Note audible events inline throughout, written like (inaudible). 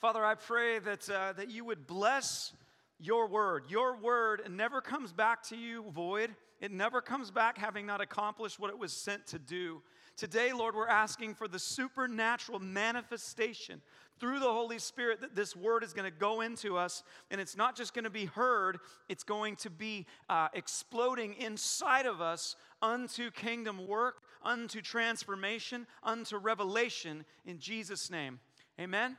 Father, I pray that, uh, that you would bless your word. Your word never comes back to you void, it never comes back having not accomplished what it was sent to do. Today, Lord, we're asking for the supernatural manifestation through the Holy Spirit that this word is going to go into us. And it's not just going to be heard, it's going to be uh, exploding inside of us unto kingdom work, unto transformation, unto revelation in Jesus' name. Amen.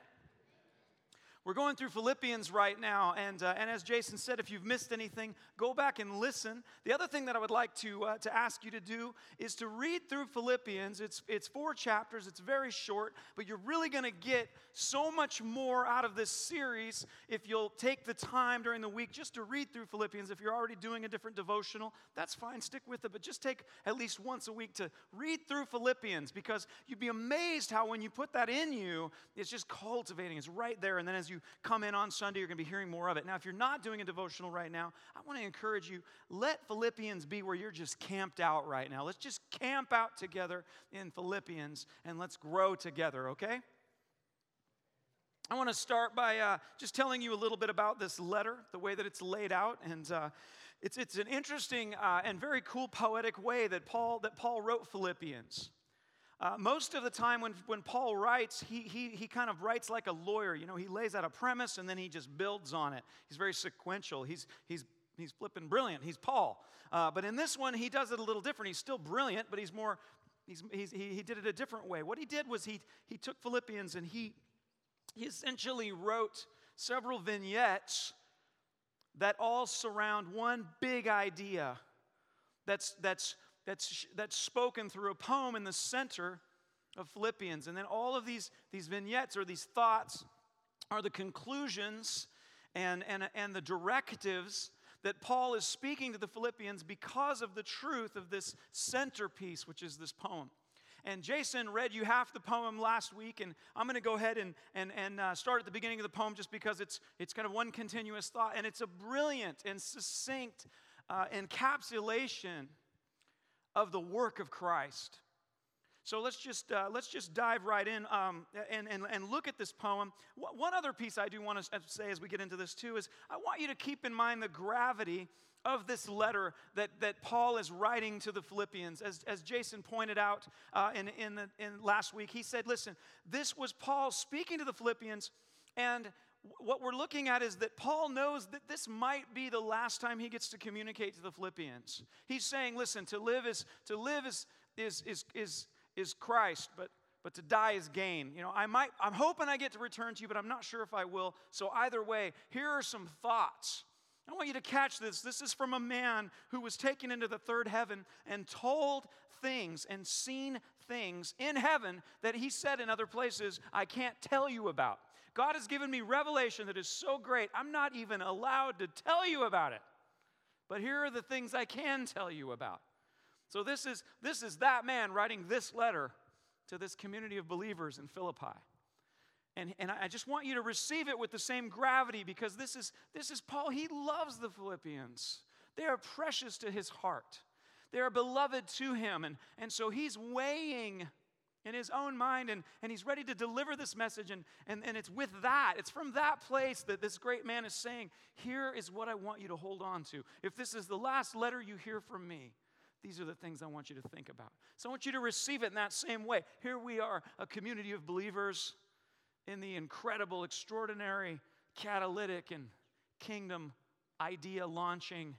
We're going through Philippians right now, and, uh, and as Jason said, if you've missed anything, go back and listen. The other thing that I would like to, uh, to ask you to do is to read through Philippians. It's, it's four chapters, it's very short, but you're really going to get so much more out of this series if you'll take the time during the week just to read through Philippians. If you're already doing a different devotional, that's fine, stick with it, but just take at least once a week to read through Philippians because you'd be amazed how when you put that in you, it's just cultivating, it's right there. And then as you come in on Sunday, you're going to be hearing more of it. Now, if you're not doing a devotional right now, I want to encourage you let Philippians be where you're just camped out right now. Let's just camp out together in Philippians and let's grow together, okay? I want to start by uh, just telling you a little bit about this letter, the way that it's laid out, and uh, it's, it's an interesting uh, and very cool poetic way that Paul that Paul wrote Philippians. Uh, most of the time, when, when Paul writes, he, he, he kind of writes like a lawyer. You know, he lays out a premise and then he just builds on it. He's very sequential. He's, he's, he's flipping brilliant. He's Paul. Uh, but in this one, he does it a little different. He's still brilliant, but he's more, he's, he's, he, he did it a different way. What he did was he, he took Philippians and he, he essentially wrote several vignettes that all surround one big idea that's, that's that's, that's spoken through a poem in the center of Philippians. And then all of these, these vignettes or these thoughts are the conclusions and, and, and the directives that Paul is speaking to the Philippians because of the truth of this centerpiece, which is this poem. And Jason read you half the poem last week, and I'm going to go ahead and, and, and uh, start at the beginning of the poem just because it's, it's kind of one continuous thought, and it's a brilliant and succinct uh, encapsulation of the work of Christ. So let's just, uh, let's just dive right in um, and, and, and look at this poem. One other piece I do want to say as we get into this too is I want you to keep in mind the gravity of this letter that, that Paul is writing to the Philippians. As, as Jason pointed out uh, in, in, the, in last week, he said, listen, this was Paul speaking to the Philippians, and what we're looking at is that Paul knows that this might be the last time he gets to communicate to the Philippians. He's saying, listen, to live is to live is is is is, is Christ, but but to die is gain. You know, I might I'm hoping I get to return to you, but I'm not sure if I will. So either way, here are some thoughts. I want you to catch this. This is from a man who was taken into the third heaven and told things and seen things in heaven that he said in other places, I can't tell you about. God has given me revelation that is so great, I'm not even allowed to tell you about it. But here are the things I can tell you about. So this is this is that man writing this letter to this community of believers in Philippi. And, and I just want you to receive it with the same gravity because this is this is Paul. He loves the Philippians. They are precious to his heart. They are beloved to him. And, and so he's weighing in his own mind and, and he's ready to deliver this message and, and, and it's with that it's from that place that this great man is saying here is what i want you to hold on to. If this is the last letter you hear from me these are the things i want you to think about. So i want you to receive it in that same way. Here we are a community of believers in the incredible extraordinary catalytic and kingdom idea launching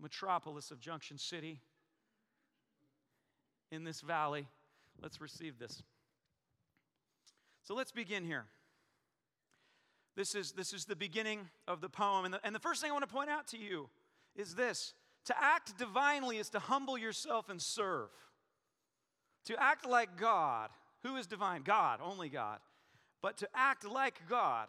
metropolis of junction city in this valley Let's receive this. So let's begin here. This is, this is the beginning of the poem. And the, and the first thing I want to point out to you is this to act divinely is to humble yourself and serve. To act like God, who is divine? God, only God. But to act like God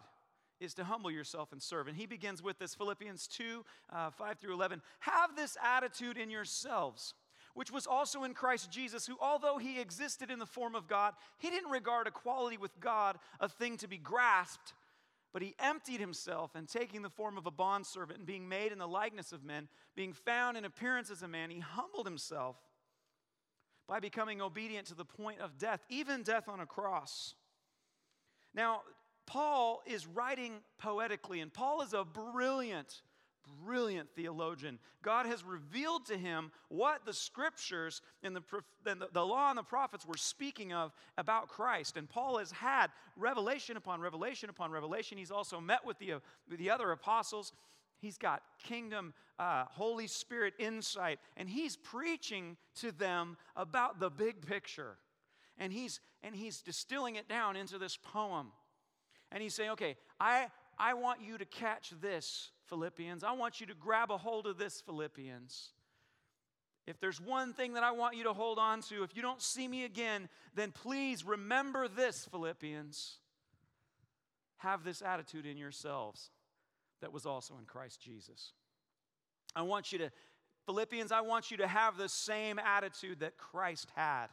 is to humble yourself and serve. And he begins with this Philippians 2 uh, 5 through 11. Have this attitude in yourselves which was also in Christ Jesus, who, although he existed in the form of God, he didn't regard equality with God a thing to be grasped, but he emptied himself and taking the form of a bondservant and being made in the likeness of men, being found in appearance as a man, he humbled himself by becoming obedient to the point of death, even death on a cross. Now, Paul is writing poetically, and Paul is a brilliant, brilliant theologian. God has revealed to him what the scriptures and the, and the, law and the prophets were speaking of about Christ. And Paul has had revelation upon revelation upon revelation. He's also met with the, the other apostles. He's got kingdom, uh, Holy Spirit insight, and he's preaching to them about the big picture. And he's, and he's distilling it down into this poem. And he's saying, okay, I, I want you to catch this, Philippians. I want you to grab a hold of this, Philippians. If there's one thing that I want you to hold on to, if you don't see me again, then please remember this, Philippians. Have this attitude in yourselves that was also in Christ Jesus. I want you to, Philippians, I want you to have the same attitude that Christ had.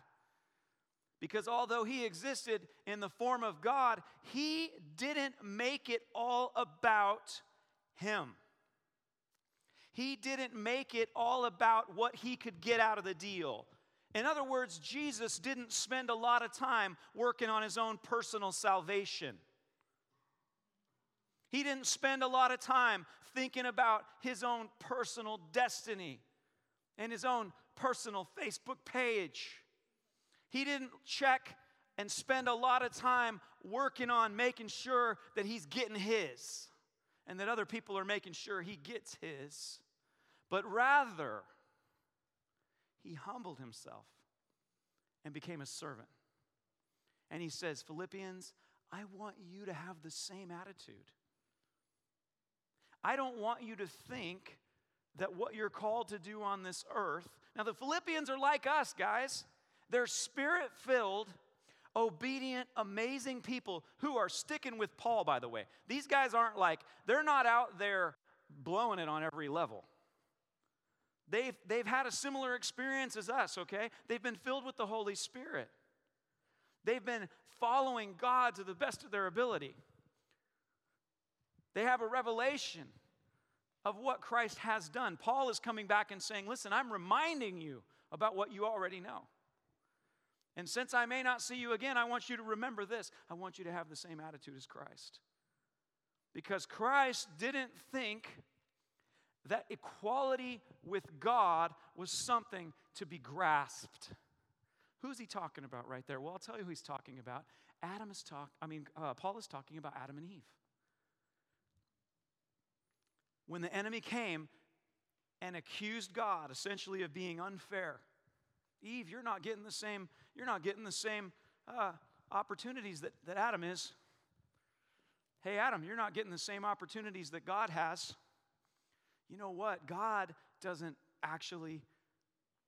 Because although he existed in the form of God, he didn't make it all about him. He didn't make it all about what he could get out of the deal. In other words, Jesus didn't spend a lot of time working on his own personal salvation. He didn't spend a lot of time thinking about his own personal destiny and his own personal Facebook page. He didn't check and spend a lot of time working on making sure that he's getting his and that other people are making sure he gets his. But rather, he humbled himself and became a servant. And he says, Philippians, I want you to have the same attitude. I don't want you to think that what you're called to do on this earth. Now, the Philippians are like us, guys. They're spirit filled, obedient, amazing people who are sticking with Paul, by the way. These guys aren't like, they're not out there blowing it on every level. They've, they've had a similar experience as us, okay? They've been filled with the Holy Spirit. They've been following God to the best of their ability. They have a revelation of what Christ has done. Paul is coming back and saying, Listen, I'm reminding you about what you already know. And since I may not see you again, I want you to remember this. I want you to have the same attitude as Christ. Because Christ didn't think that equality with God was something to be grasped. Who's he talking about right there? Well, I'll tell you who he's talking about. Adam is talking, I mean, uh, Paul is talking about Adam and Eve when the enemy came and accused God essentially of being unfair. Eve, you're not getting the same, you're not getting the same uh, opportunities that, that Adam is. Hey, Adam, you're not getting the same opportunities that God has. You know what? God doesn't actually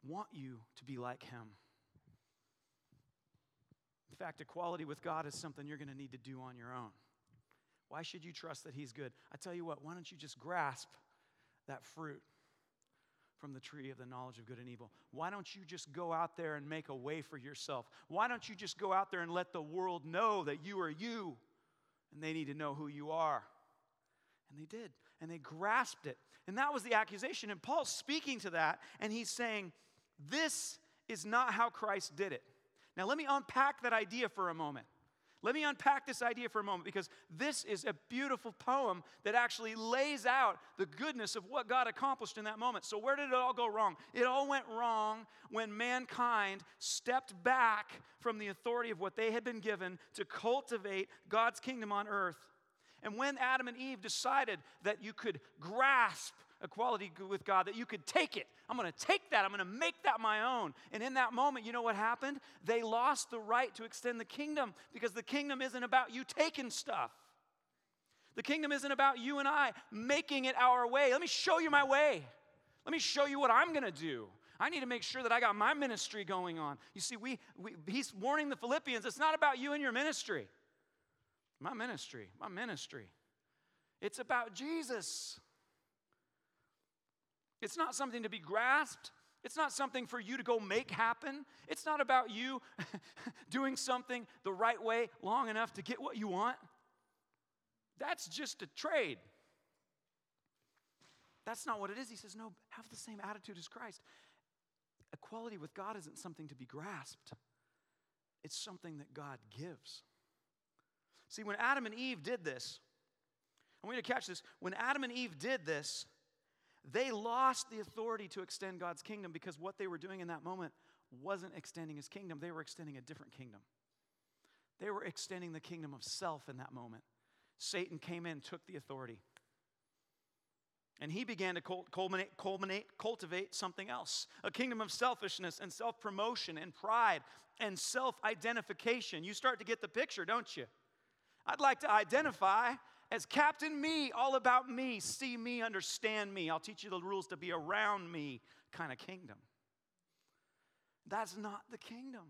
want you to be like him. In fact, equality with God is something you're going to need to do on your own. Why should you trust that He's good? I tell you what, why don't you just grasp that fruit from the tree of the knowledge of good and evil? Why don't you just go out there and make a way for yourself? Why don't you just go out there and let the world know that you are you and they need to know who you are? And they did, and they grasped it. And that was the accusation. And Paul's speaking to that, and he's saying, This is not how Christ did it. Now, let me unpack that idea for a moment. Let me unpack this idea for a moment because this is a beautiful poem that actually lays out the goodness of what God accomplished in that moment. So, where did it all go wrong? It all went wrong when mankind stepped back from the authority of what they had been given to cultivate God's kingdom on earth. And when Adam and Eve decided that you could grasp equality with God, that you could take it. I'm going to take that. I'm going to make that my own. And in that moment, you know what happened? They lost the right to extend the kingdom because the kingdom isn't about you taking stuff. The kingdom isn't about you and I making it our way. Let me show you my way. Let me show you what I'm going to do. I need to make sure that I got my ministry going on. You see, we, we, he's warning the Philippians it's not about you and your ministry. My ministry, my ministry. It's about Jesus. It's not something to be grasped. It's not something for you to go make happen. It's not about you (laughs) doing something the right way long enough to get what you want. That's just a trade. That's not what it is. He says, no, have the same attitude as Christ. Equality with God isn't something to be grasped, it's something that God gives. See, when Adam and Eve did this, I want you to catch this. When Adam and Eve did this, they lost the authority to extend God's kingdom because what they were doing in that moment wasn't extending his kingdom, they were extending a different kingdom. They were extending the kingdom of self in that moment. Satan came in, took the authority. And he began to culminate, culminate, cultivate something else a kingdom of selfishness and self promotion and pride and self identification. You start to get the picture, don't you? I'd like to identify as Captain Me, all about me, see me, understand me. I'll teach you the rules to be around me kind of kingdom. That's not the kingdom.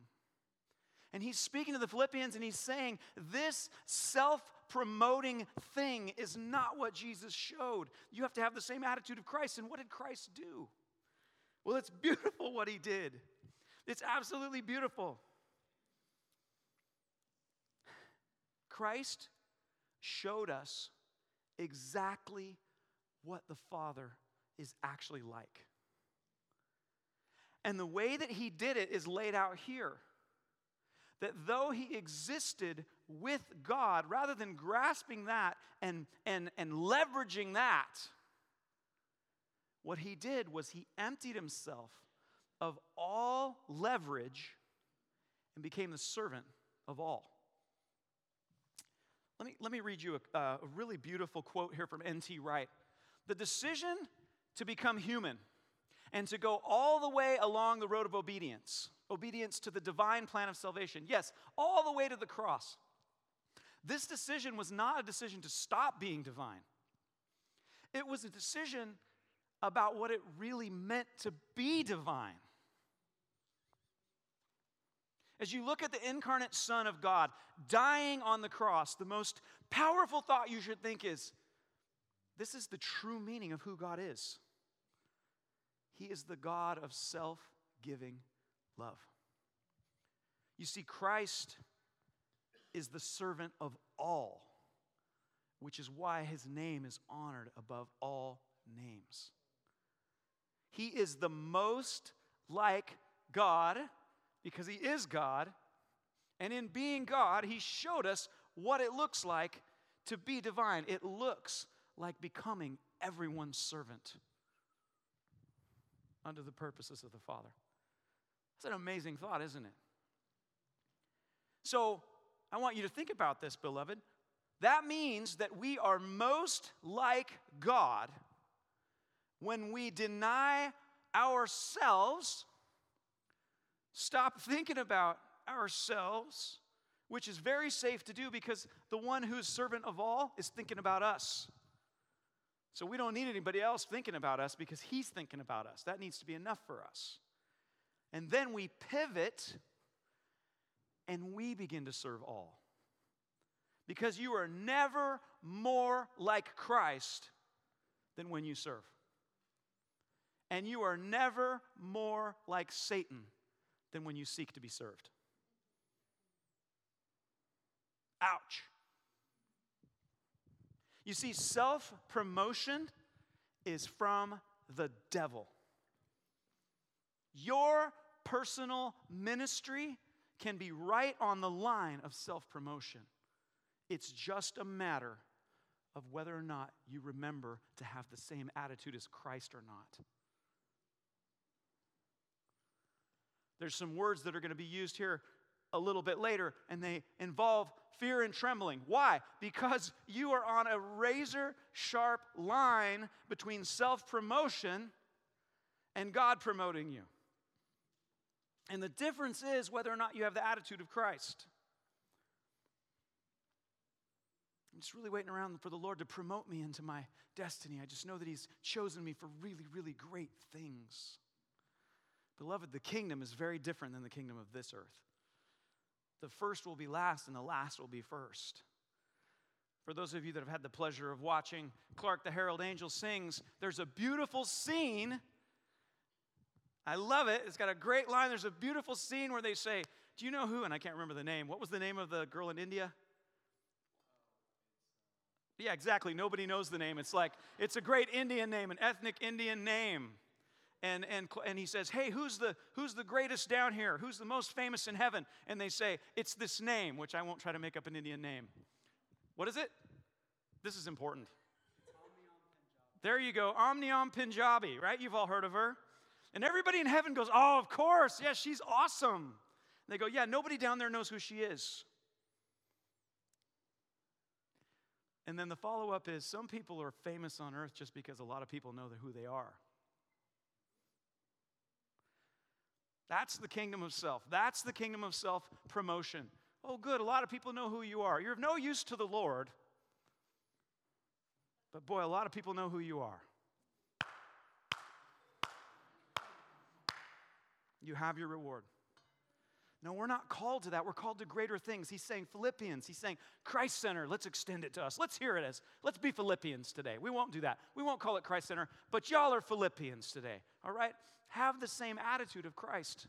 And he's speaking to the Philippians and he's saying, This self promoting thing is not what Jesus showed. You have to have the same attitude of Christ. And what did Christ do? Well, it's beautiful what he did. It's absolutely beautiful. Christ showed us exactly what the Father is actually like. And the way that he did it is laid out here. That though he existed with God, rather than grasping that and, and, and leveraging that, what he did was he emptied himself of all leverage and became the servant of all. Let me, let me read you a, uh, a really beautiful quote here from N.T. Wright. The decision to become human and to go all the way along the road of obedience, obedience to the divine plan of salvation, yes, all the way to the cross. This decision was not a decision to stop being divine, it was a decision about what it really meant to be divine. As you look at the incarnate Son of God dying on the cross, the most powerful thought you should think is this is the true meaning of who God is. He is the God of self giving love. You see, Christ is the servant of all, which is why his name is honored above all names. He is the most like God because He is God. And in being God, He showed us what it looks like to be divine. It looks like becoming everyone's servant under the purposes of the Father. That's an amazing thought, isn't it? So, I want you to think about this, beloved. That means that we are most like God when we deny ourselves stop thinking about ourselves, which is very safe to do because the one who's servant of all is thinking about us. So we don't need anybody else thinking about us because he's thinking about us. That needs to be enough for us. And then we pivot and we begin to serve all. Because you are never more like Christ than when you serve. And you are never more like Satan than when you seek to be served. Ouch. You see, self promotion is from the devil. Your personal ministry can be right on the line of self promotion. It's just a matter of whether or not you remember to have the same attitude as Christ or not. There's some words that are going to be used here a little bit later, and they involve fear and trembling. Why? Because you are on a razor sharp line between self promotion and God promoting you. And the difference is whether or not you have the attitude of Christ. I'm just really waiting around for the Lord to promote me into my destiny. I just know that He's chosen me for really, really great things. Beloved, the kingdom is very different than the kingdom of this earth. The first will be last, and the last will be first. For those of you that have had the pleasure of watching Clark the Herald Angel sings, there's a beautiful scene. I love it. It's got a great line. There's a beautiful scene where they say, Do you know who? And I can't remember the name. What was the name of the girl in India? Yeah, exactly. Nobody knows the name. It's like, it's a great Indian name, an ethnic Indian name and, and, and he says, Hey, who's the, who's the greatest down here? Who's the most famous in heaven? And they say, It's this name, which I won't try to make up an Indian name. What is it? This is important. There you go, Omnium Punjabi, right? You've all heard of her. And everybody in heaven goes, Oh, of course. Yeah, she's awesome. And they go, Yeah, nobody down there knows who she is. And then the follow up is some people are famous on earth just because a lot of people know who they are. That's the kingdom of self. That's the kingdom of self promotion. Oh, good, a lot of people know who you are. You're of no use to the Lord. But boy, a lot of people know who you are. You have your reward. No, we're not called to that. We're called to greater things. He's saying Philippians. He's saying Christ Center. Let's extend it to us. Let's hear it as let's be Philippians today. We won't do that. We won't call it Christ Center, but y'all are Philippians today. All right? Have the same attitude of Christ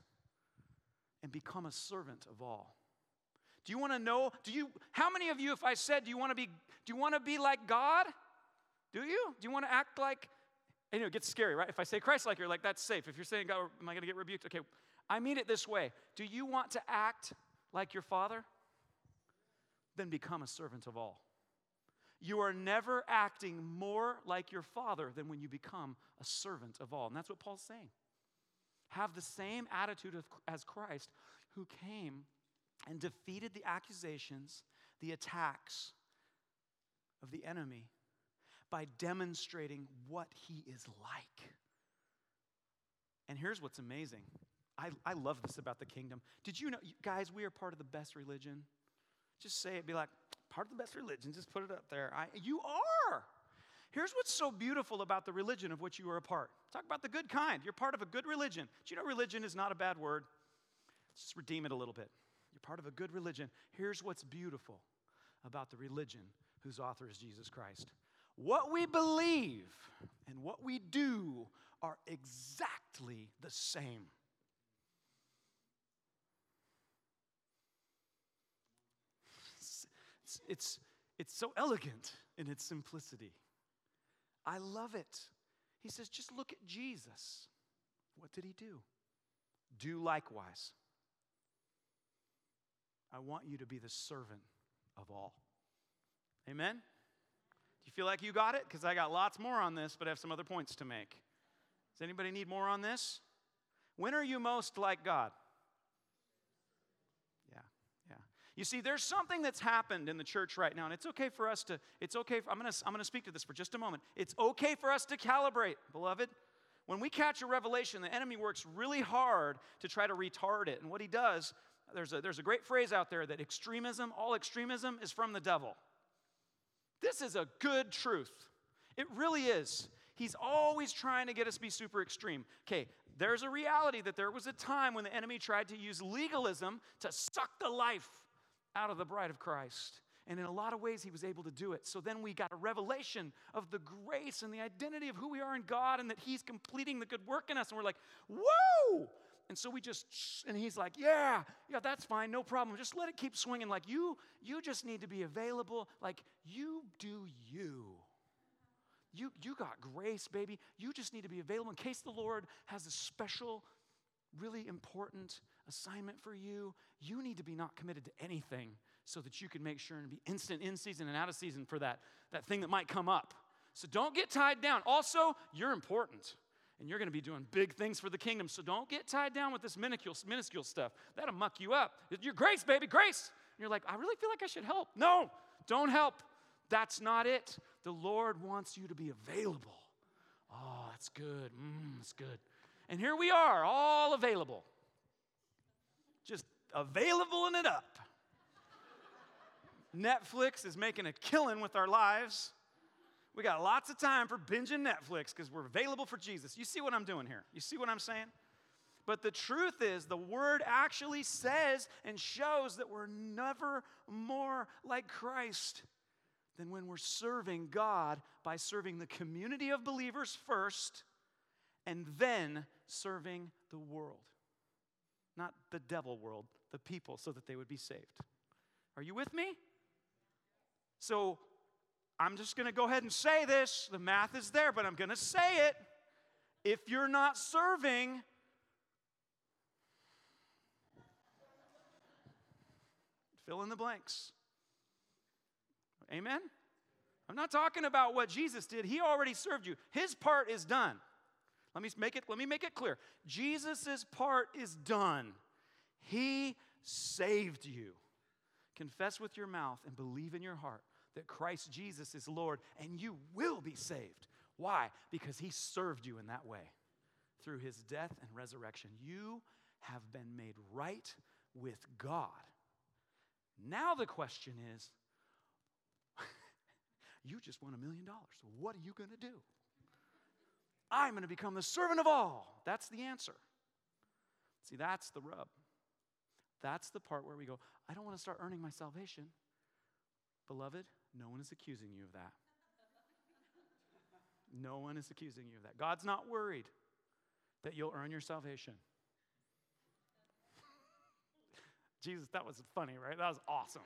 and become a servant of all. Do you want to know? Do you how many of you, if I said, do you want to be, do you want to be like God? Do you? Do you want to act like you know, it gets scary, right? If I say Christ like, you're like, that's safe. If you're saying, God, am I going to get rebuked? Okay, I mean it this way Do you want to act like your father? Then become a servant of all. You are never acting more like your father than when you become a servant of all. And that's what Paul's saying. Have the same attitude as Christ, who came and defeated the accusations, the attacks of the enemy by demonstrating what he is like. And here's what's amazing I, I love this about the kingdom. Did you know, guys, we are part of the best religion? Just say it, be like, part of the best religion, just put it up there. I, you are. Here's what's so beautiful about the religion of which you are a part. Talk about the good kind. You're part of a good religion. Do you know religion is not a bad word? Let's just redeem it a little bit. You're part of a good religion. Here's what's beautiful about the religion whose author is Jesus Christ. What we believe and what we do are exactly the same. It's, it's, so elegant in its simplicity. I love it. He says, just look at Jesus. What did he do? Do likewise. I want you to be the servant of all. Amen? Do you feel like you got it? Because I got lots more on this, but I have some other points to make. Does anybody need more on this? When are you most like God? You see, there's something that's happened in the church right now, and it's okay for us to, it's okay, for, I'm gonna, I'm gonna speak to this for just a moment. It's okay for us to calibrate, beloved. When we catch a revelation, the enemy works really hard to try to retard it. And what he does, there's a, there's a great phrase out there that extremism, all extremism, is from the devil. This is a good truth. It really is. He's always trying to get us to be super extreme. Okay, there's a reality that there was a time when the enemy tried to use legalism to suck the life out of the bride of Christ. And in a lot of ways, he was able to do it. So then we got a revelation of the grace and the identity of who we are in God and that he's completing the good work in us. And we're like, whoa! And so we just, and he's like, yeah, yeah, that's fine, no problem. Just let it keep swinging. Like you, you just need to be available. Like you do you. You, you got grace, baby. You just need to be available in case the Lord has a special, really important assignment for you. You need to be not committed to anything so that you can make sure and be instant in season and out of season for that, that thing that might come up. So don't get tied down. Also, you're important and you're going to be doing big things for the kingdom. So don't get tied down with this minuscule, minuscule stuff. That'll muck you up. Your grace, baby, grace. And you're like, I really feel like I should help. No, don't help. That's not it. The Lord wants you to be available. Oh, that's good. Mm, that's good. And here we are, all available just available in it up. Netflix is making a killing with our lives. We got lots of time for binging Netflix because we're available for Jesus. You see what I'm doing here? You see what I'm saying? But the truth is, the word actually says and shows that we're never more like Christ than when we're serving God by serving the community of believers first and then serving the world not the devil world, the people, so that they would be saved. Are you with me? So I'm just going to go ahead and say this. The math is there, but I'm going to say it. If you're not serving, fill in the blanks. Amen? I'm not talking about what Jesus did. He already served you. His part is done. Let me make it, let me make it clear. Jesus' part is done. He saved you. Confess with your mouth and believe in your heart that Christ Jesus is Lord, and you will be saved. Why? Because he served you in that way through his death and resurrection. You have been made right with God. Now the question is (laughs) you just won a million dollars. What are you going to do? I'm going to become the servant of all. That's the answer. See, that's the rub. That's the part where we go, I don't want to start earning my salvation. Beloved, no one is accusing you of that. No one is accusing you of that. God's not worried that you'll earn your salvation. (laughs) Jesus, that was funny, right? That was awesome.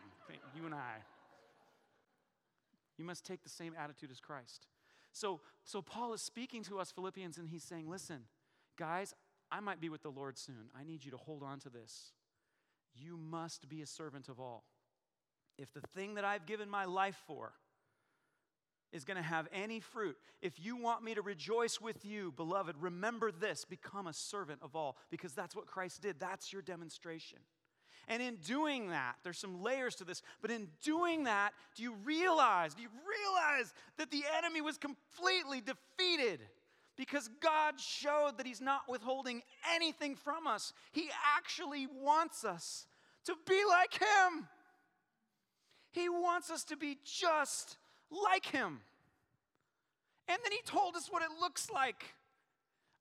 You and I. You must take the same attitude as Christ. So, so Paul is speaking to us Philippians and he's saying, listen, guys, I might be with the Lord soon. I need you to hold on to this. You must be a servant of all. If the thing that I've given my life for is going to have any fruit, if you want me to rejoice with you, beloved, remember this become a servant of all, because that's what Christ did. That's your demonstration. And in doing that, there's some layers to this, but in doing that, do you realize, do you realize that the enemy was completely defeated? Because God showed that He's not withholding anything from us. He actually wants us to be like Him. He wants us to be just like Him. And then He told us what it looks like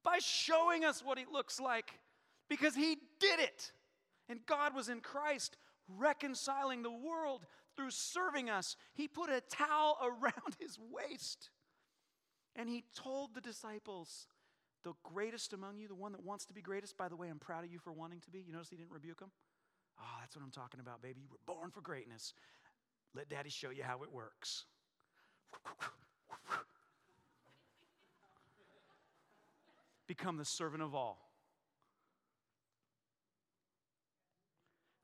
by showing us what He looks like because He did it. And God was in Christ reconciling the world through serving us. He put a towel (laughs) around his waist and he told the disciples, The greatest among you, the one that wants to be greatest, by the way, I'm proud of you for wanting to be. You notice he didn't rebuke him? Oh, that's what I'm talking about, baby. You were born for greatness. Let daddy show you how it works. (laughs) Become the servant of all.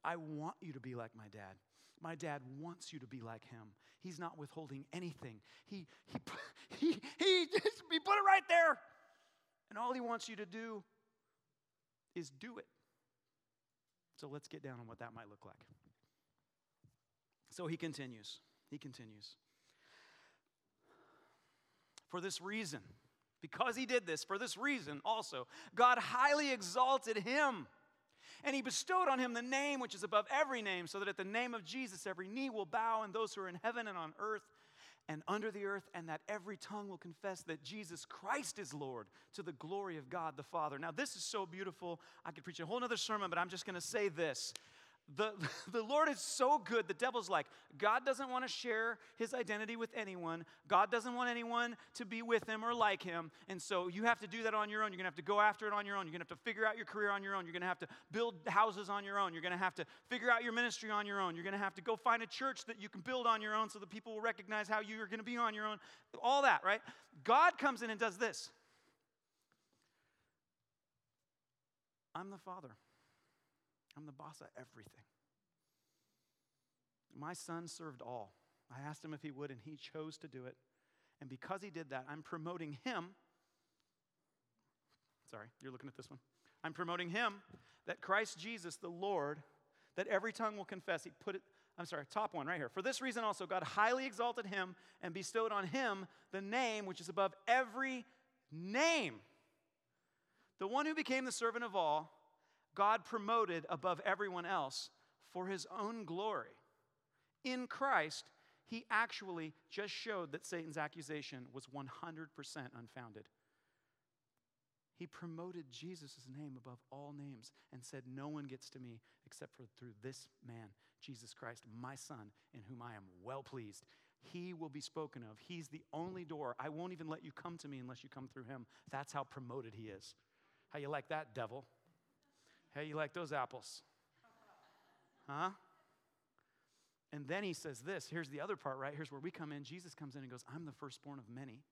I want you to be like my dad. My dad wants you to be like him. He's not withholding anything. He, he, (laughs) he, he, just, he put it right there. And all he wants you to do is do it. So let's get down on what that might look like. So he continues. He continues. For this reason, because he did this, for this reason also, God highly exalted him and he bestowed on him the name which is above every name, so that at the name of Jesus every knee will bow, and those who are in heaven and on earth and under the earth, and that every tongue will confess that Jesus Christ is Lord to the glory of God the Father. Now, this is so beautiful. I could preach a whole other sermon, but I'm just going to say this the, (laughs) the Lord is so good. The devil's like, God doesn't want to share his identity with anyone. God doesn't want anyone to be with him or like him. And so you have to do that on your own. You're going to have to go after it on your own. You're going to have to figure out your career on your own. You're going to have to build houses on your own. You're going to have to figure out your ministry on your own. You're going to have to go find a church that you can build on your own so that people will recognize how you are going to be on your own. All that, right? God comes in and does this I'm the Father. I'm the boss of everything. My son served all. I asked him if he would, and he chose to do it. And because he did that, I'm promoting him. Sorry, you're looking at this one. I'm promoting him that Christ Jesus, the Lord, that every tongue will confess. He put it, I'm sorry, top one right here. For this reason also, God highly exalted him and bestowed on him the name which is above every name. The one who became the servant of all, God promoted above everyone else for his own glory. In Christ, he actually just showed that Satan's accusation was 100% unfounded. He promoted Jesus' name above all names and said, No one gets to me except for through this man, Jesus Christ, my son, in whom I am well pleased. He will be spoken of. He's the only door. I won't even let you come to me unless you come through him. That's how promoted he is. How you like that, devil? How you like those apples? Huh? And then he says this here's the other part, right? Here's where we come in. Jesus comes in and goes, I'm the firstborn of many.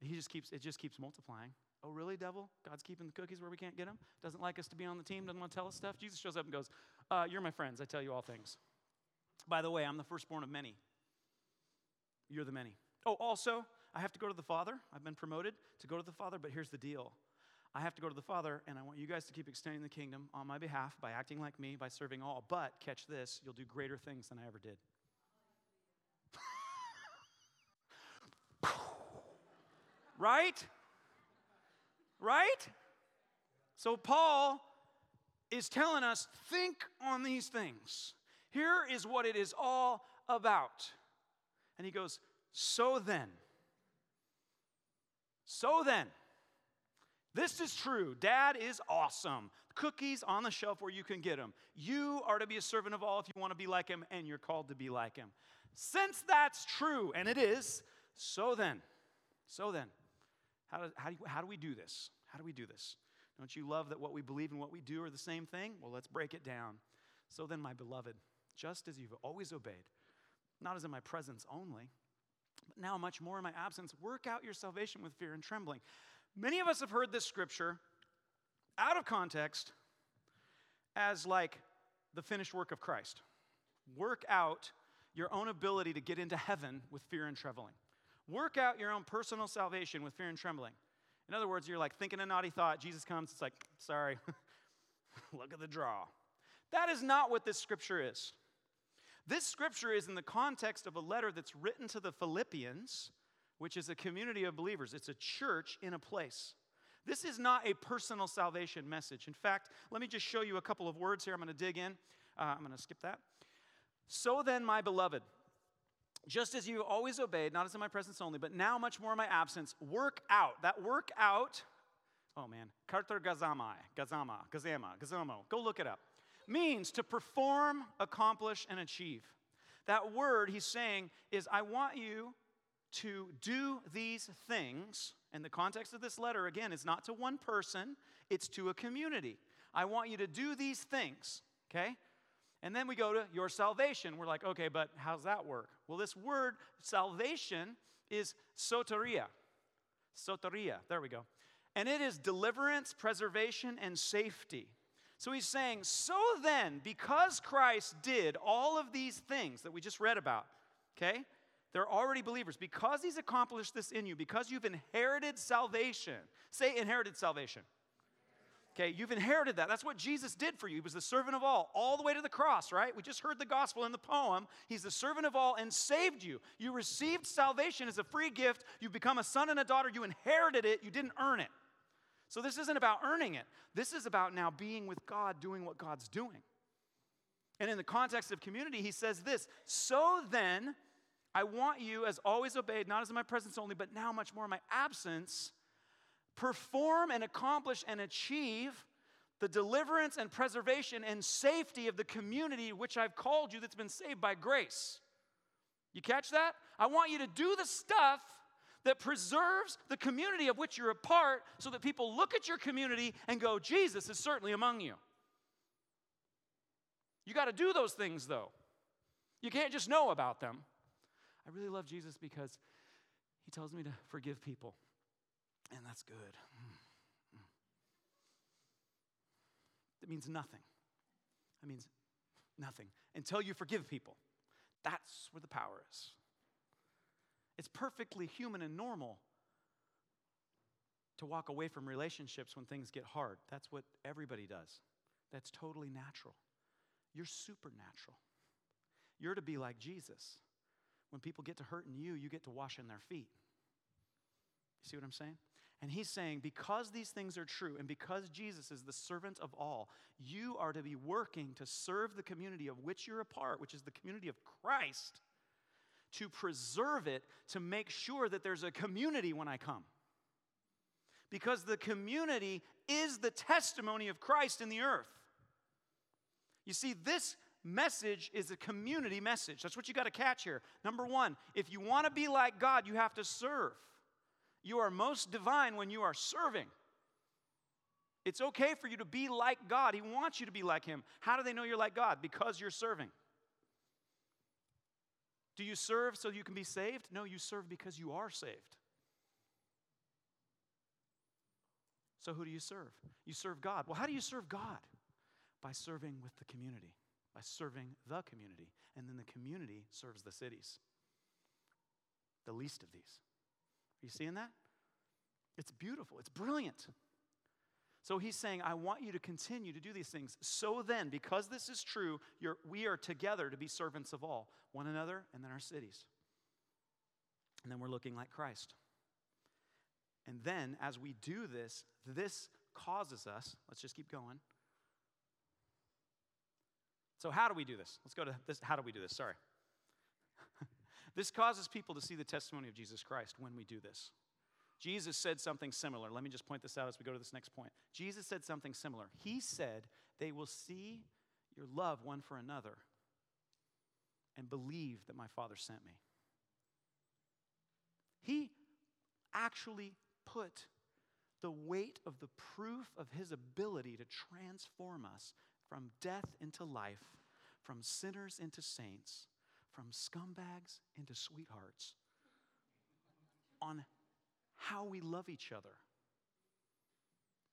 He just keeps, it just keeps multiplying. Oh, really, devil? God's keeping the cookies where we can't get them? Doesn't like us to be on the team? Doesn't want to tell us stuff? Jesus shows up and goes, uh, You're my friends. I tell you all things. By the way, I'm the firstborn of many. you're the many. Oh, also, I have to go to the Father. I've been promoted to go to the Father, but here's the deal. I have to go to the Father, and I want you guys to keep extending the kingdom on my behalf by acting like me, by serving all. But catch this, you'll do greater things than I ever did. (laughs) right? Right? So, Paul is telling us think on these things. Here is what it is all about. And he goes, So then, so then, this is true. Dad is awesome. Cookies on the shelf where you can get them. You are to be a servant of all if you want to be like him, and you're called to be like him. Since that's true, and it is, so then, so then, how do, how do, how do we do this? How do we do this? Don't you love that what we believe and what we do are the same thing? Well, let's break it down. So then, my beloved, just as you've always obeyed, not as in my presence only, but now much more in my absence, work out your salvation with fear and trembling. Many of us have heard this scripture out of context as like the finished work of Christ. Work out your own ability to get into heaven with fear and trembling. Work out your own personal salvation with fear and trembling. In other words, you're like thinking a naughty thought, Jesus comes, it's like, sorry, (laughs) look at the draw. That is not what this scripture is. This scripture is in the context of a letter that's written to the Philippians, which is a community of believers. It's a church in a place. This is not a personal salvation message. In fact, let me just show you a couple of words here. I'm going to dig in. Uh, I'm going to skip that. So then, my beloved, just as you always obeyed, not as in my presence only, but now much more in my absence, work out. That work out, oh man, kartar gazamai, gazama, gazama, gazamo, go look it up, means to perform, accomplish, and achieve. That word he's saying is, I want you to do these things. And the context of this letter, again, is not to one person, it's to a community. I want you to do these things, okay? And then we go to your salvation. We're like, okay, but how's that work? Well, this word salvation is soteria. Soteria, there we go. And it is deliverance, preservation, and safety. So he's saying, so then, because Christ did all of these things that we just read about, okay? They're already believers. Because he's accomplished this in you, because you've inherited salvation, say inherited salvation. Okay, you've inherited that. That's what Jesus did for you. He was the servant of all, all the way to the cross, right? We just heard the gospel in the poem. He's the servant of all and saved you. You received salvation as a free gift. You've become a son and a daughter. You inherited it, you didn't earn it. So this isn't about earning it. This is about now being with God, doing what God's doing. And in the context of community, he says this So then, I want you, as always obeyed, not as in my presence only, but now much more in my absence perform and accomplish and achieve the deliverance and preservation and safety of the community which I've called you that's been saved by grace. You catch that? I want you to do the stuff that preserves the community of which you're a part so that people look at your community and go, Jesus is certainly among you. You got to do those things though. You can't just know about them. I really love Jesus because he tells me to forgive people. And that's good. That means nothing. That means nothing until you forgive people. That's where the power is. It's perfectly human and normal to walk away from relationships when things get hard. That's what everybody does. That's totally natural. You're supernatural. You're to be like Jesus. When people get to hurting you, you get to wash in their feet. You see what I'm saying? And he's saying, because these things are true, and because Jesus is the servant of all, you are to be working to serve the community of which you're a part, which is the community of Christ, to preserve it, to make sure that there's a community when I come. Because the community is the testimony of Christ in the earth. You see, this message is a community message. That's what you got to catch here. Number one, if you want to be like God, you have to serve. You are most divine when you are serving. It's okay for you to be like God. He wants you to be like Him. How do they know you're like God? Because you're serving. Do you serve so you can be saved? No, you serve because you are saved. So, who do you serve? You serve God. Well, how do you serve God? By serving with the community, by serving the community. And then the community serves the cities. The least of these. Are you seeing that? It's beautiful, it's brilliant. So he's saying, I want you to continue to do these things. So then, because this is true, we are together to be servants of all, one another, and then our cities. And then we're looking like Christ. And then, as we do this, this causes us, let's just keep going. So, how do we do this? Let's go to this. How do we do this? Sorry. (laughs) this causes people to see the testimony of Jesus Christ when we do this. Jesus said something similar. Let me just point this out as we go to this next point. Jesus said something similar. He said, They will see your love one for another and believe that my Father sent me. He actually put the weight of the proof of his ability to transform us from death into life, from sinners into saints, from scumbags into sweethearts on how we love each other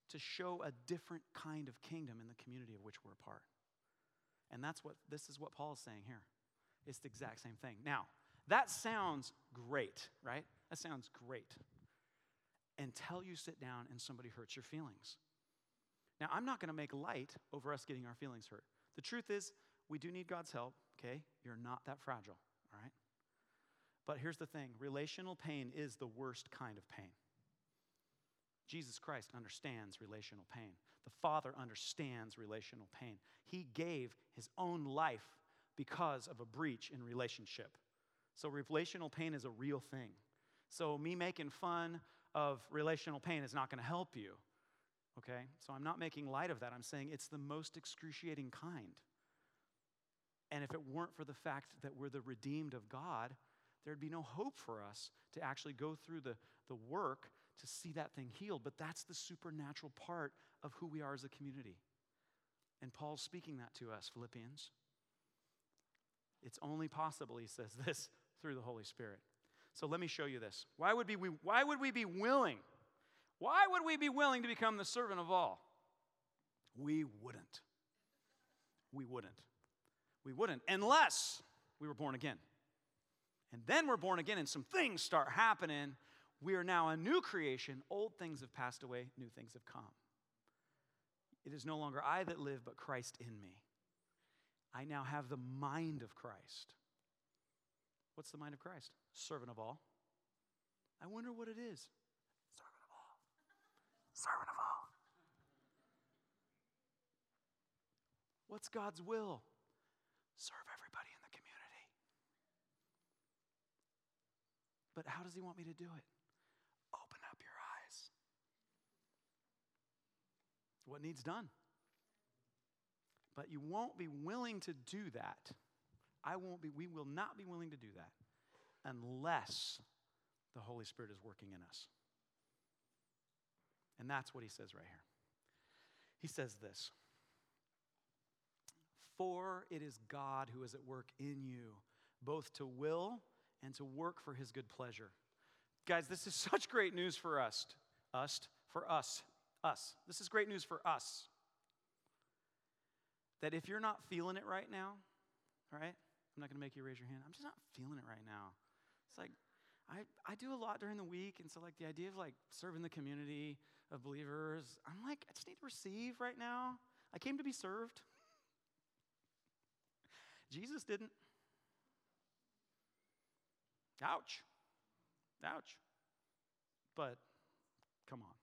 to show a different kind of kingdom in the community of which we're a part. And that's what this is what Paul is saying here. It's the exact same thing. Now, that sounds great, right? That sounds great. Until you sit down and somebody hurts your feelings. Now, I'm not going to make light over us getting our feelings hurt. The truth is, we do need God's help, okay? You're not that fragile, all right? But here's the thing relational pain is the worst kind of pain. Jesus Christ understands relational pain. The Father understands relational pain. He gave his own life because of a breach in relationship. So, relational pain is a real thing. So, me making fun of relational pain is not going to help you. Okay? So, I'm not making light of that. I'm saying it's the most excruciating kind. And if it weren't for the fact that we're the redeemed of God, there'd be no hope for us to actually go through the, the work to see that thing healed. But that's the supernatural part of who we are as a community. And Paul's speaking that to us, Philippians. It's only possible, he says (laughs) this, through the Holy Spirit. So let me show you this. Why would, be, we, why would we be willing? Why would we be willing to become the servant of all? We wouldn't. We wouldn't. We wouldn't unless we were born again. And then we're born again and some things start happening. We are now a new creation. Old things have passed away, new things have come. It is no longer I that live, but Christ in me. I now have the mind of Christ. What's the mind of Christ? Servant of all. I wonder what it is. Servant of all. Servant of all. What's God's will? Serve everybody in the community. But how does He want me to do it? Open up your eyes. What needs done? But you won't be willing to do that. I won't be, we will not be willing to do that unless the Holy Spirit is working in us. And that's what he says right here. He says this For it is God who is at work in you, both to will and to work for his good pleasure. Guys, this is (laughs) such great news for us. Us, for us, us. This is great news for us that if you're not feeling it right now, all right, I'm not going to make you raise your hand. I'm just not feeling it right now. It's like, I, I do a lot during the week, and so like the idea of like serving the community of believers, I'm like, I just need to receive right now. I came to be served. (laughs) Jesus didn't. Ouch. Ouch. But come on.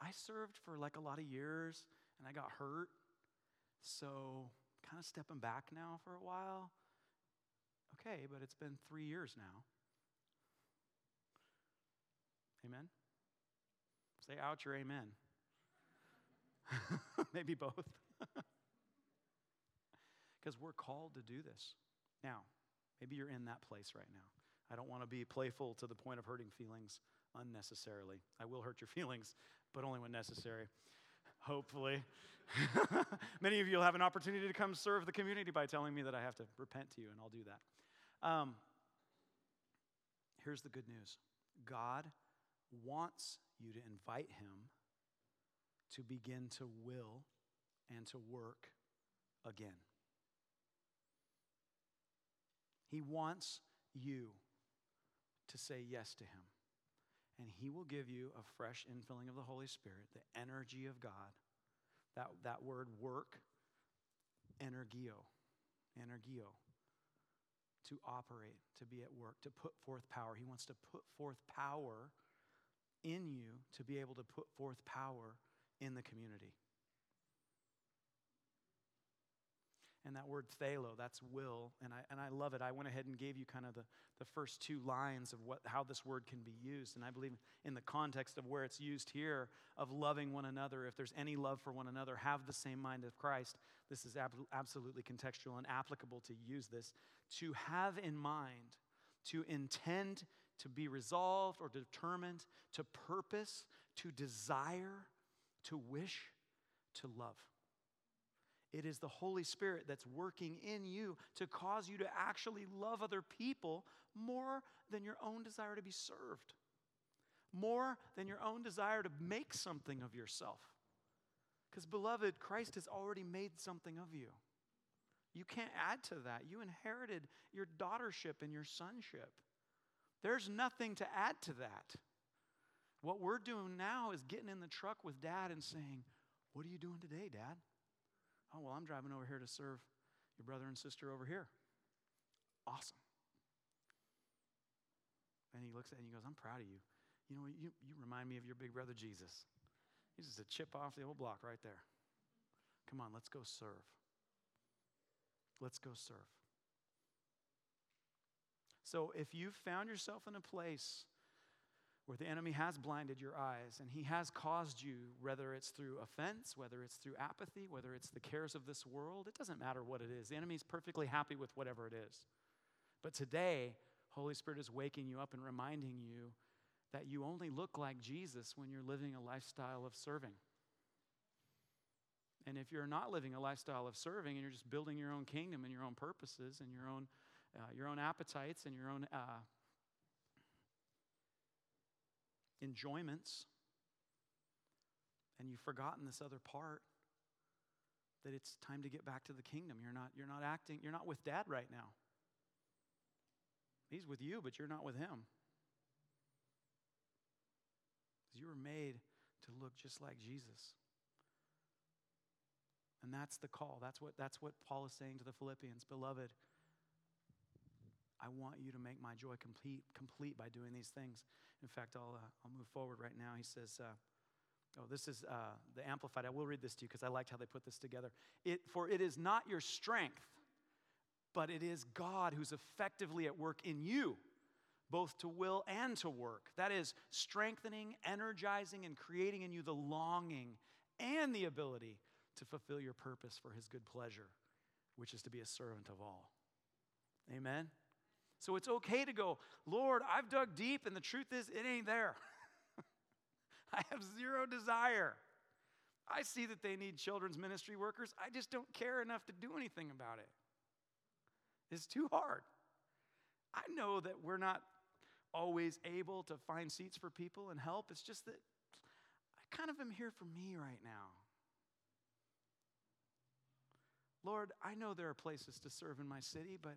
I served for like a lot of years and I got hurt. So, kind of stepping back now for a while. Okay, but it's been three years now. Amen? Say ouch or amen. (laughs) Maybe both. (laughs) Because we're called to do this. Now, maybe you're in that place right now. I don't want to be playful to the point of hurting feelings unnecessarily. I will hurt your (laughs) feelings, but only when necessary. Hopefully. Many of you will have an opportunity to come serve the community by telling me that I have to repent to you, and I'll do that. Um, here's the good news God wants you to invite Him to begin to will and to work again. He wants you to say yes to Him. And He will give you a fresh infilling of the Holy Spirit, the energy of God. That, that word work, energio, energio, to operate, to be at work, to put forth power. He wants to put forth power in you to be able to put forth power in the community. and that word thelo, that's will. And I, and I love it. I went ahead and gave you kind of the, the first two lines of what, how this word can be used. And I believe in the context of where it's used here of loving one another, if there's any love for one another, have the same mind of Christ. This is ab- absolutely contextual and applicable to use this. To have in mind, to intend, to be resolved or determined, to purpose, to desire, to wish, to love. It is the Holy Spirit that's working in you to cause you to actually love other people more than your own desire to be served, more than your own desire to make something of yourself. Because, beloved, Christ has already made something of you. You can't add to that. You inherited your daughtership and your sonship. There's nothing to add to that. What we're doing now is getting in the truck with dad and saying, What are you doing today, dad? Oh, well, I'm driving over here to serve your brother and sister over here. Awesome. And he looks at it and he goes, I'm proud of you. You know, you, you remind me of your big brother Jesus. He's just a chip off the old block right there. Come on, let's go serve. Let's go serve. So if you've found yourself in a place where the enemy has blinded your eyes and he has caused you, whether it's through offense, whether it's through apathy, whether it's the cares of this world, it doesn't matter what it is. The enemy's perfectly happy with whatever it is. But today, Holy Spirit is waking you up and reminding you that you only look like Jesus when you're living a lifestyle of serving. And if you're not living a lifestyle of serving and you're just building your own kingdom and your own purposes and your own, uh, your own appetites and your own uh, enjoyments, and you've forgotten this other part that it's time to get back to the kingdom. You're not, you're not acting, you're not with dad right now. He's with you, but you're not with him. Because you were made to look just like Jesus. And that's the call. That's what, that's what Paul is saying to the Philippians. Beloved, I want you to make my joy complete, complete by doing these things. In fact, I'll, uh, I'll move forward right now. He says, uh, Oh, this is uh, the Amplified. I will read this to you because I liked how they put this together. It, For it is not your strength, but it is God who's effectively at work in you, both to will and to work. That is, strengthening, energizing, and creating in you the longing and the ability to fulfill your purpose for his good pleasure, which is to be a servant of all. Amen. So it's okay to go, Lord, I've dug deep, and the truth is, it ain't there. (laughs) I have zero desire. I see that they need children's ministry workers. I just don't care enough to do anything about it. It's too hard. I know that we're not always able to find seats for people and help. It's just that I kind of am here for me right now. Lord, I know there are places to serve in my city, but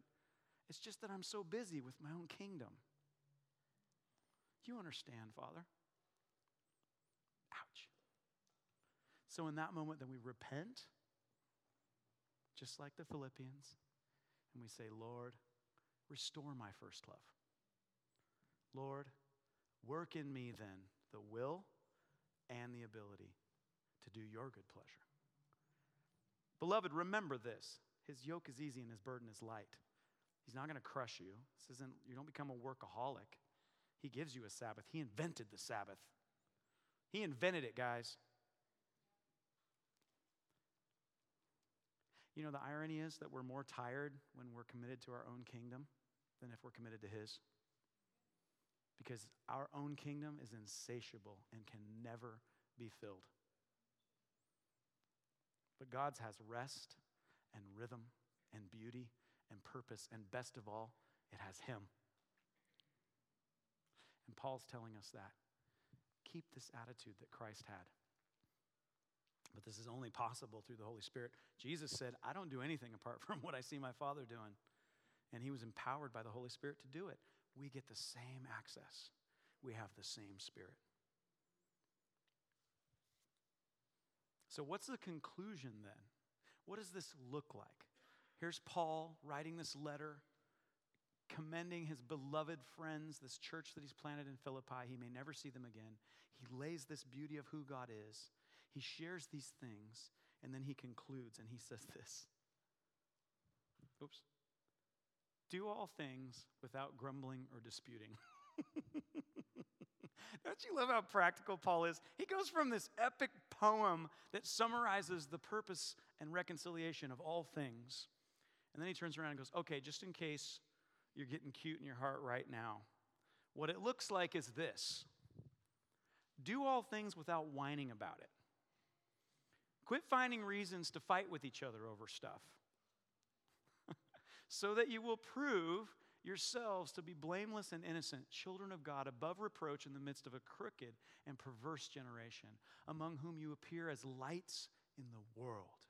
it's just that I'm so busy with my own kingdom. You understand, Father? Ouch. So, in that moment, then we repent, just like the Philippians, and we say, Lord, restore my first love. Lord, work in me then the will and the ability to do your good pleasure. Beloved, remember this His yoke is easy and his burden is light. He's not going to crush you. This isn't, you don't become a workaholic. He gives you a Sabbath. He invented the Sabbath. He invented it, guys. You know, the irony is that we're more tired when we're committed to our own kingdom than if we're committed to His. Because our own kingdom is insatiable and can never be filled. But God's has rest and rhythm and beauty and purpose, and best of all, it has Him. And Paul's telling us that. Keep this attitude that Christ had. But this is only possible through the Holy Spirit. Jesus said, I don't do anything apart from what I see my Father doing. and he was empowered by the Holy Spirit to do it. We get the same access, we have the same Spirit. So, what's the conclusion then? What does this look like? Here's Paul writing this letter, commending his beloved friends, this church that he's planted in Philippi. He may never see them again. He lays this beauty of who God is. He shares these things, and then he concludes and he says this Oops. Do all things without grumbling or disputing. (laughs) Don't you love how practical Paul is? He goes from this epic poem that summarizes the purpose and reconciliation of all things. And then he turns around and goes, okay, just in case you're getting cute in your heart right now, what it looks like is this do all things without whining about it. Quit finding reasons to fight with each other over stuff (laughs) so that you will prove yourselves to be blameless and innocent, children of God, above reproach in the midst of a crooked and perverse generation, among whom you appear as lights in the world.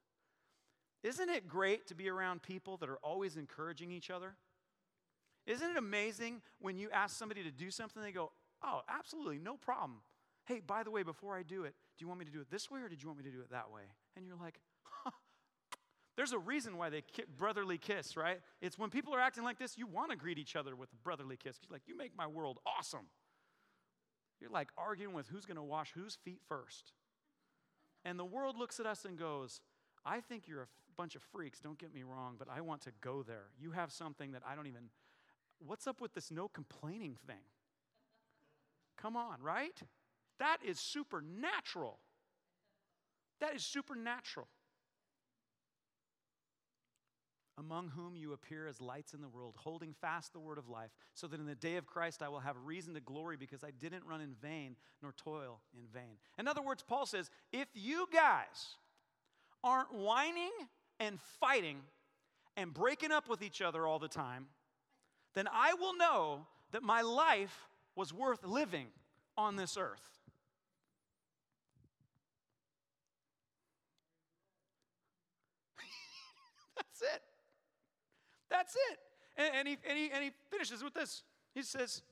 Isn't it great to be around people that are always encouraging each other? Isn't it amazing when you ask somebody to do something, they go, Oh, absolutely, no problem. Hey, by the way, before I do it, do you want me to do it this way or did you want me to do it that way? And you're like, there's a reason why they ki- brotherly kiss, right? It's when people are acting like this, you want to greet each other with a brotherly kiss. You're like, you make my world awesome. You're like arguing with who's going to wash whose feet first. And the world looks at us and goes, I think you're a bunch of freaks, don't get me wrong, but I want to go there. You have something that I don't even. What's up with this no complaining thing? Come on, right? That is supernatural. That is supernatural among whom you appear as lights in the world, holding fast the word of life, so that in the day of Christ I will have reason to glory because I didn't run in vain nor toil in vain. In other words, Paul says, if you guys aren't whining and fighting and breaking up with each other all the time, then I will know that my life was worth living on this earth. (laughs) That's it. That's it. And, and, he, and, he, and he finishes with this. He says,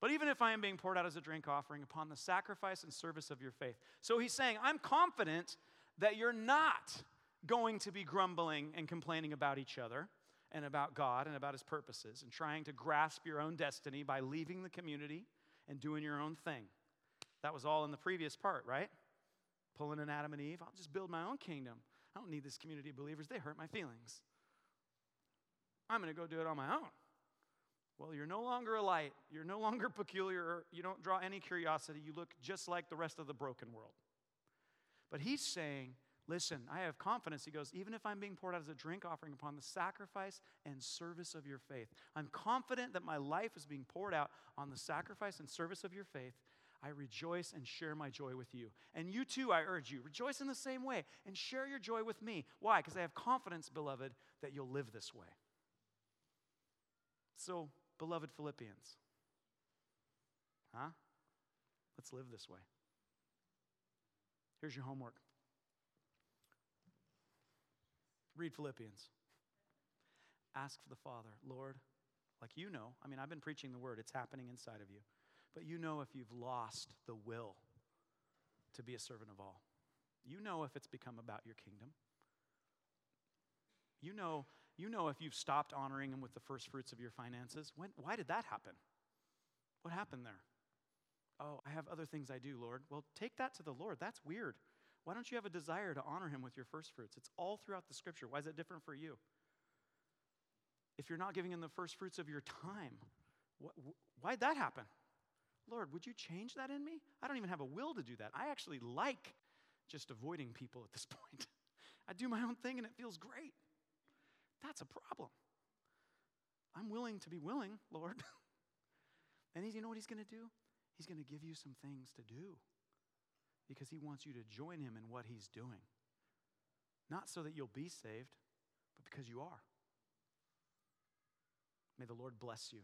But even if I am being poured out as a drink offering upon the sacrifice and service of your faith. So he's saying, I'm confident that you're not going to be grumbling and complaining about each other and about God and about his purposes and trying to grasp your own destiny by leaving the community and doing your own thing. That was all in the previous part, right? Pulling an Adam and Eve. I'll just build my own kingdom. I don't need this community of believers. They hurt my feelings. I'm going to go do it on my own. Well, you're no longer a light. You're no longer peculiar. You don't draw any curiosity. You look just like the rest of the broken world. But he's saying, listen, I have confidence. He goes, even if I'm being poured out as a drink offering upon the sacrifice and service of your faith, I'm confident that my life is being poured out on the sacrifice and service of your faith. I rejoice and share my joy with you. And you too, I urge you, rejoice in the same way and share your joy with me. Why? Because I have confidence, beloved, that you'll live this way. So, beloved Philippians, huh? Let's live this way. Here's your homework read Philippians. Ask for the Father, Lord, like you know, I mean, I've been preaching the word, it's happening inside of you, but you know if you've lost the will to be a servant of all. You know if it's become about your kingdom. You know you know if you've stopped honoring Him with the first fruits of your finances. When, why did that happen? What happened there? Oh, I have other things I do, Lord. Well, take that to the Lord. That's weird. Why don't you have a desire to honor Him with your first fruits? It's all throughout the scripture. Why is that different for you? If you're not giving Him the first fruits of your time, wh- why'd that happen? Lord, would you change that in me? I don't even have a will to do that. I actually like just avoiding people at this (laughs) point. I do my own thing and it feels great. That's a problem. I'm willing to be willing, Lord. (laughs) and he's, you know what he's going to do? He's going to give you some things to do because he wants you to join him in what he's doing. Not so that you'll be saved, but because you are. May the Lord bless you.